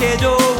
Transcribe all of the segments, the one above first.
내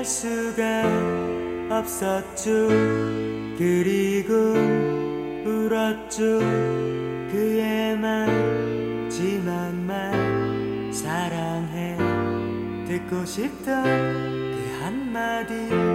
할 수가 없었죠. 그리고 울었죠. 그의 마지막 말 사랑해. 듣고 싶던 그 한마디.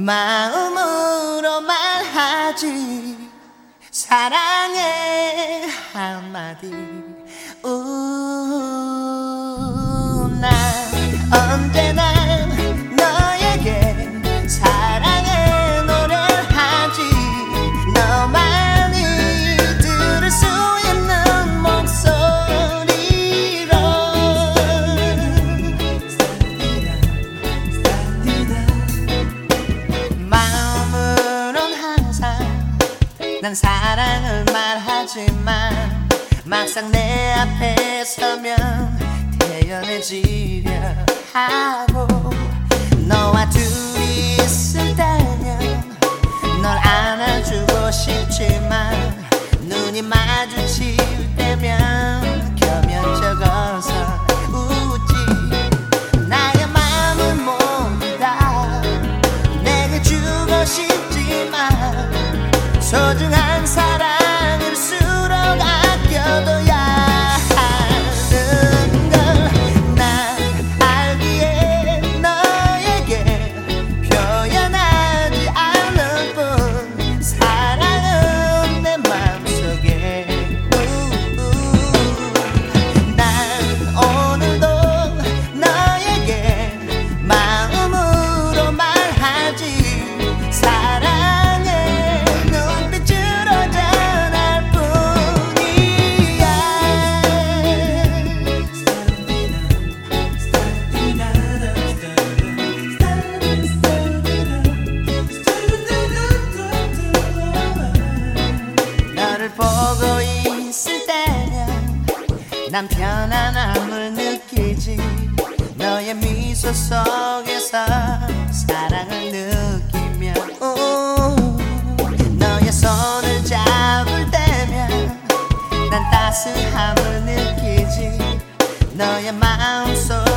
마음으로 말하지. 사랑해 한마디. 우 난 사랑을 말하지만 막상 내 앞에 서면 태연해지려 하고 너와 둘이 있을 때면 널 안아주고 싶지만 눈이 마주칠 때면 난 편안함을 느끼지. 너의 미소 속에서 사랑을 느끼며 오, 너의 손을 잡을 때면 난 따스함을 느끼지. 너의 마음속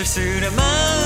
so soon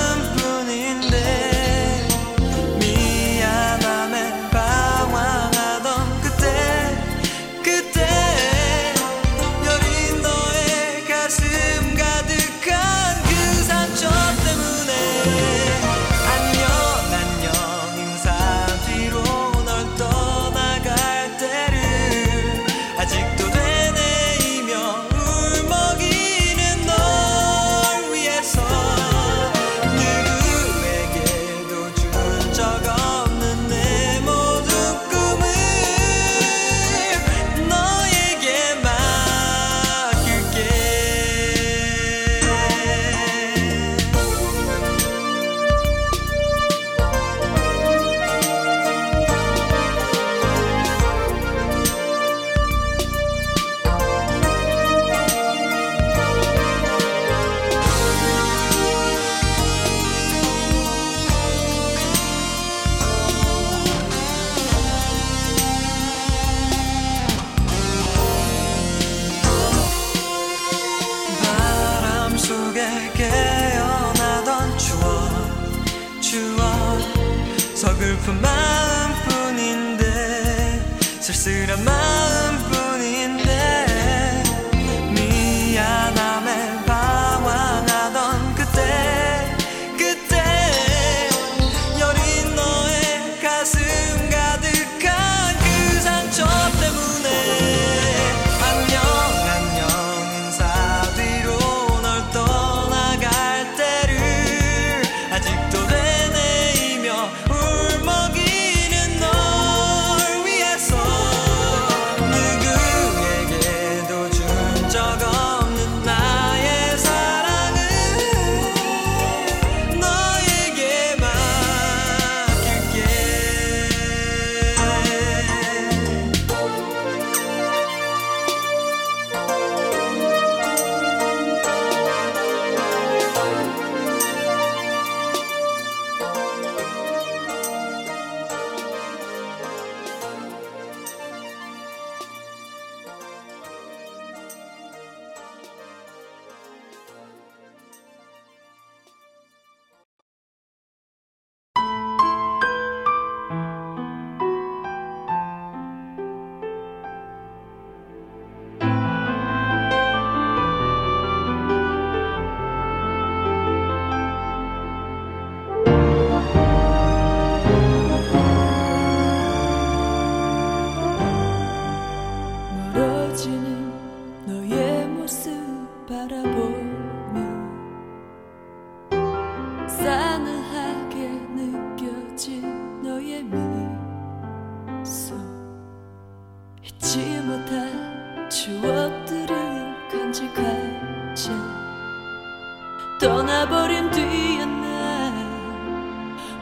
걸음 뛰었나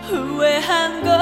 후회한 걸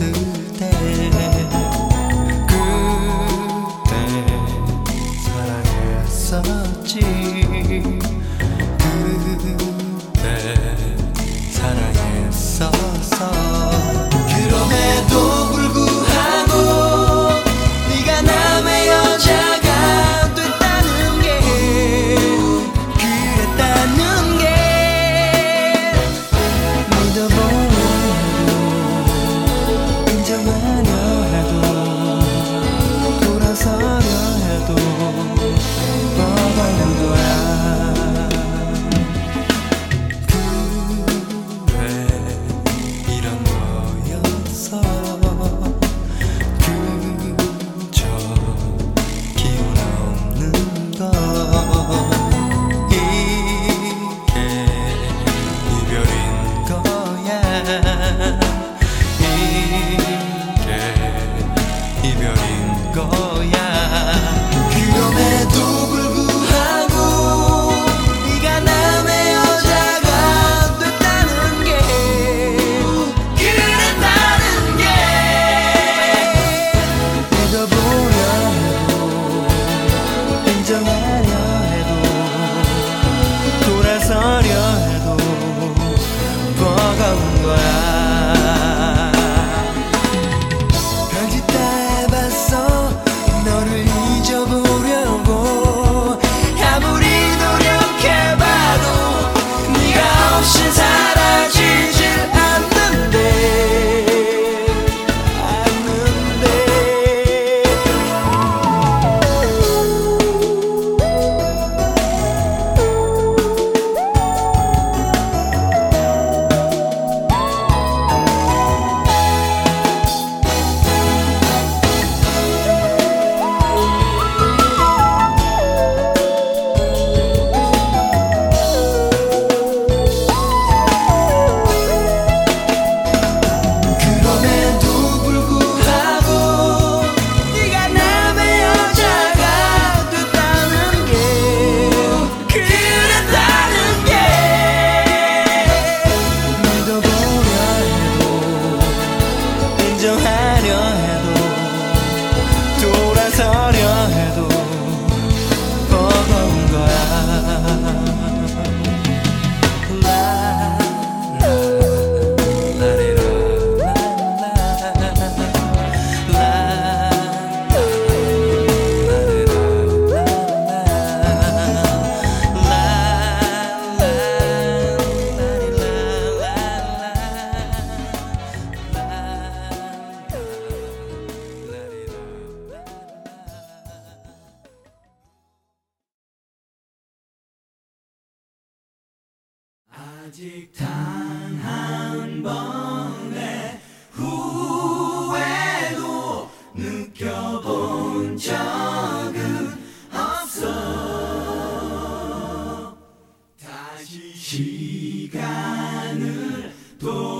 Today. 시 시간을 돌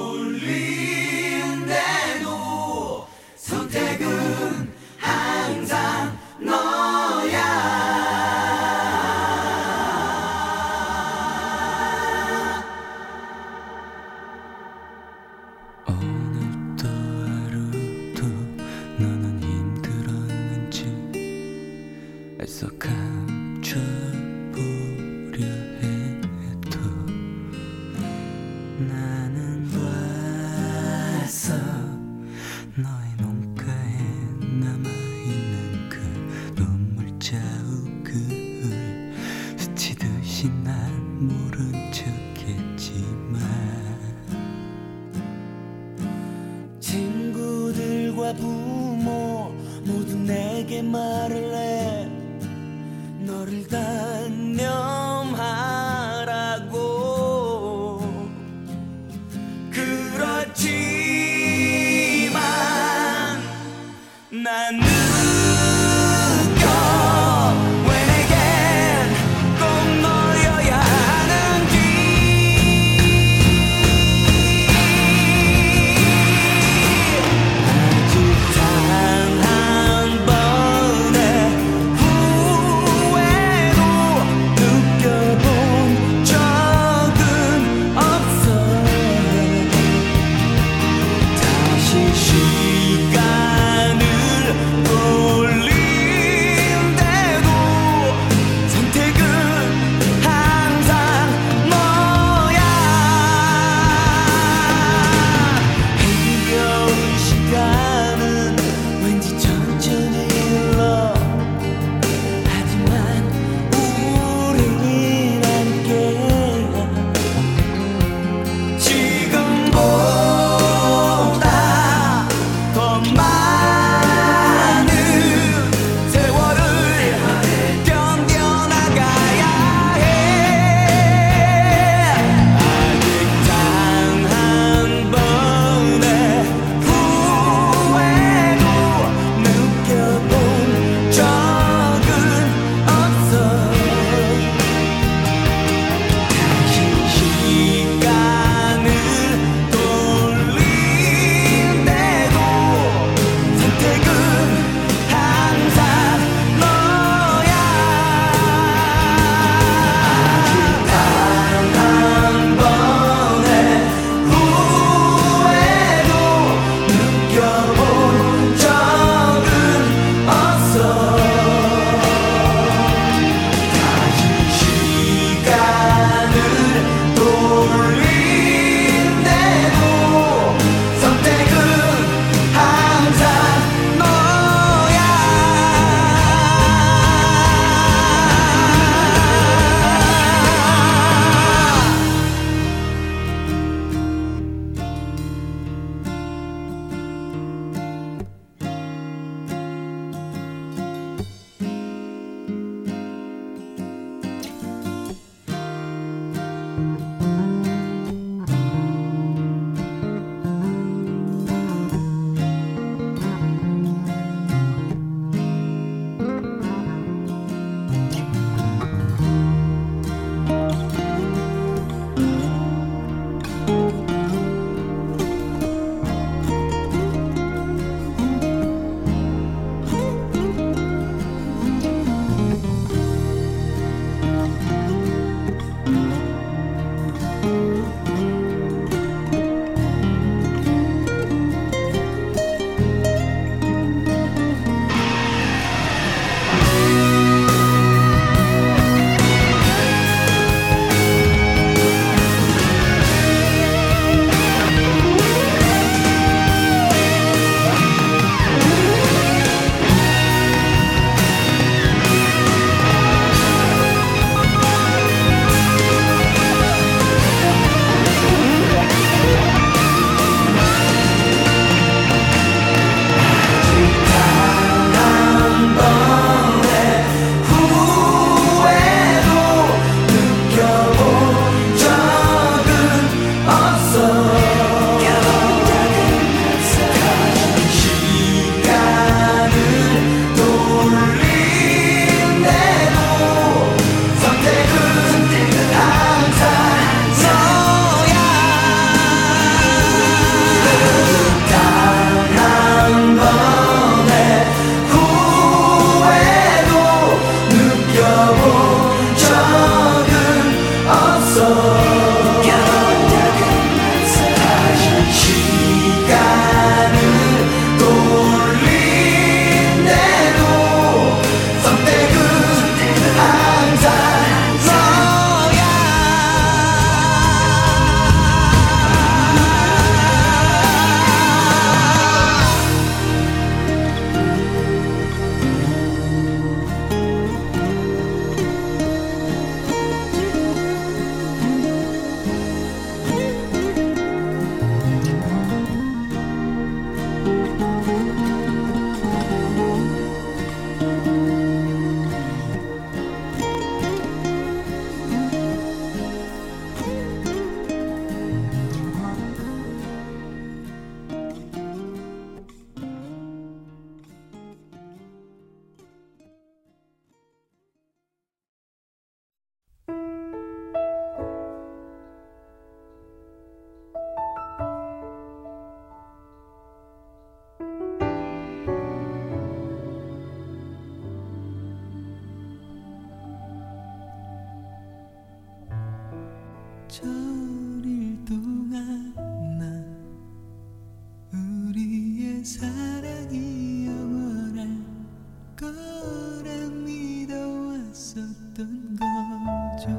좀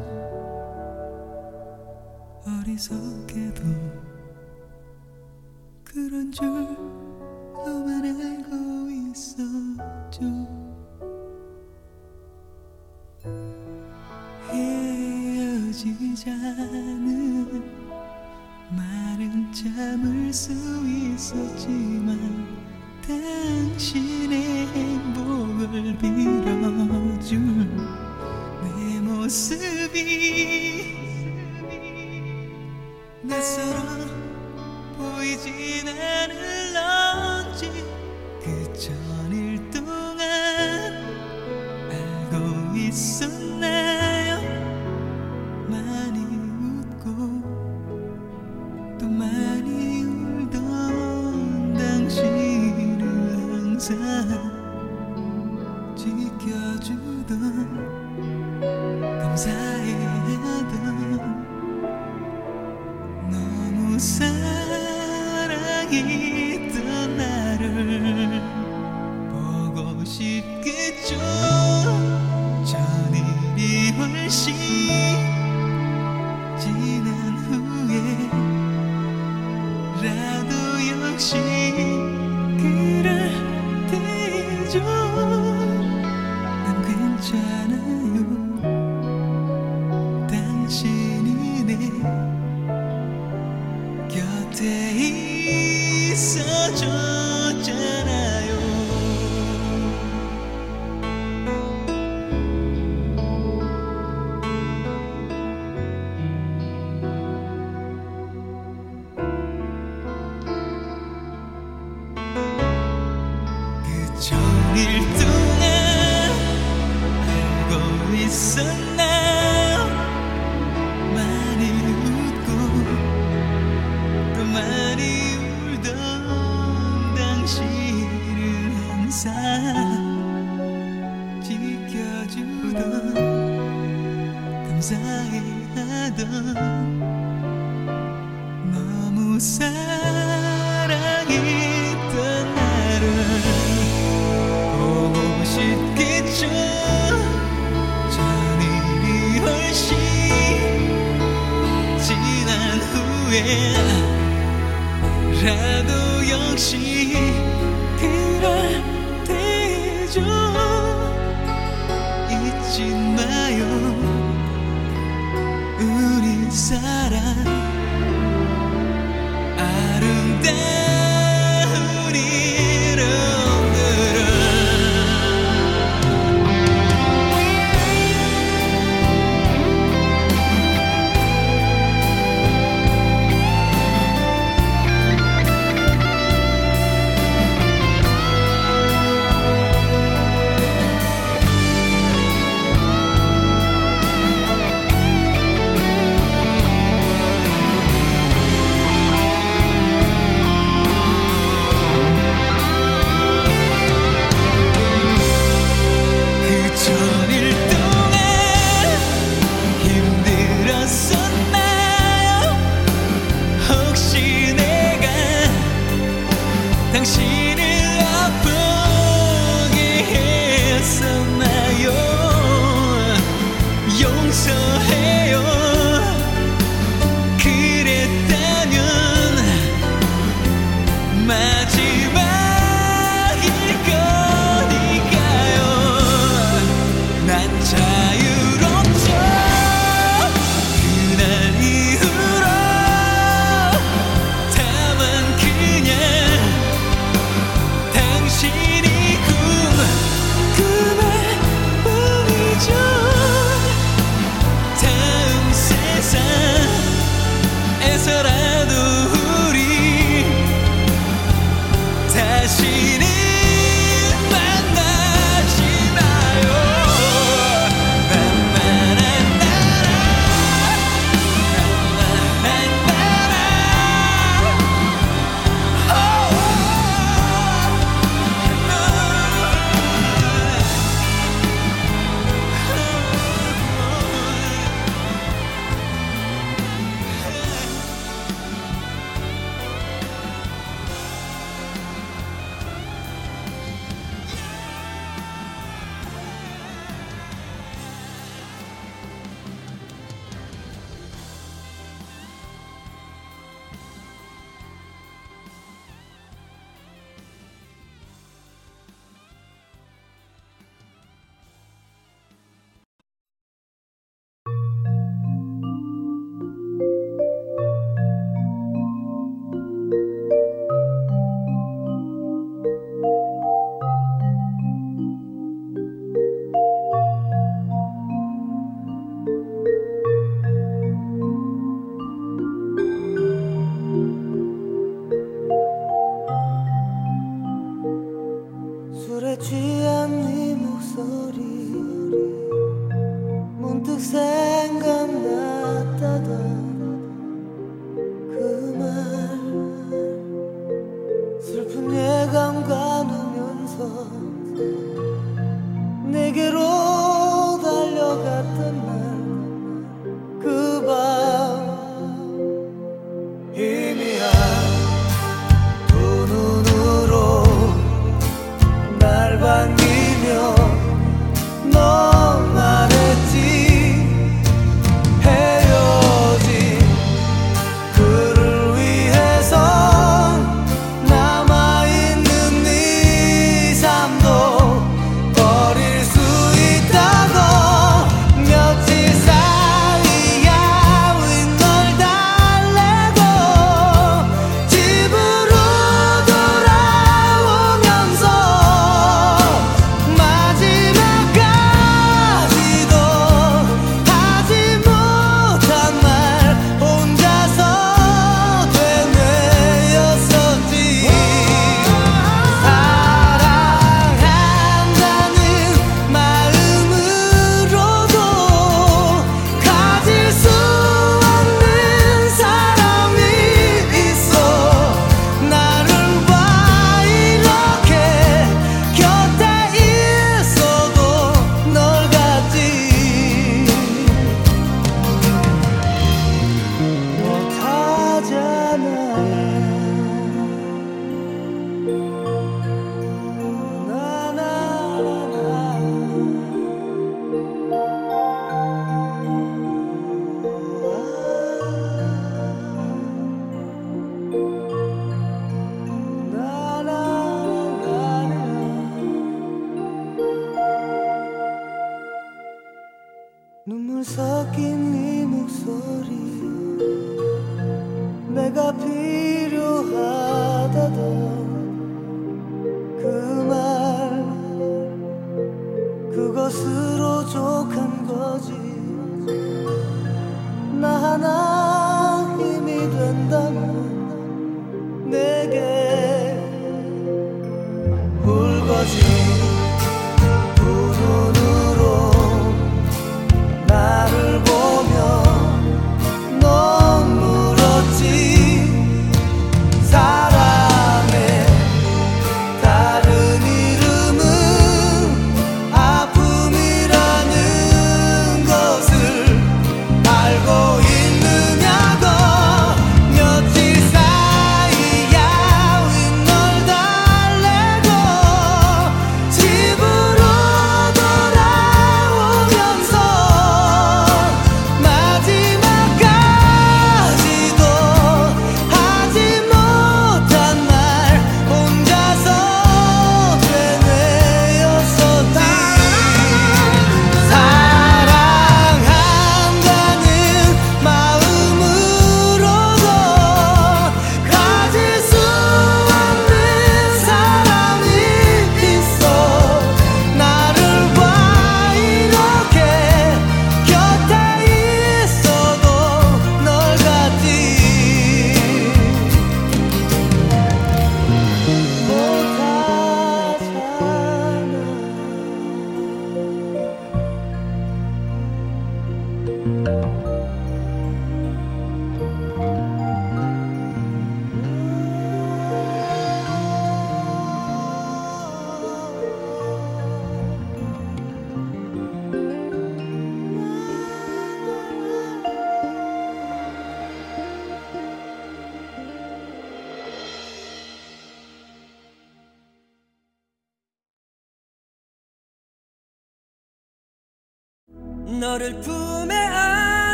어리석게도 그런 줄 너만 알고 있었죠. 헤어지자는 말은 참을 수 있었지만 당신의 행복을 빌 será?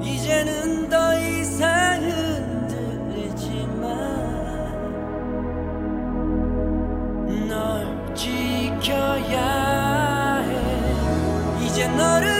이제는 더 이상 흔들리지만 널 지켜야 해. 이제 너를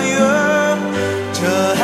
없어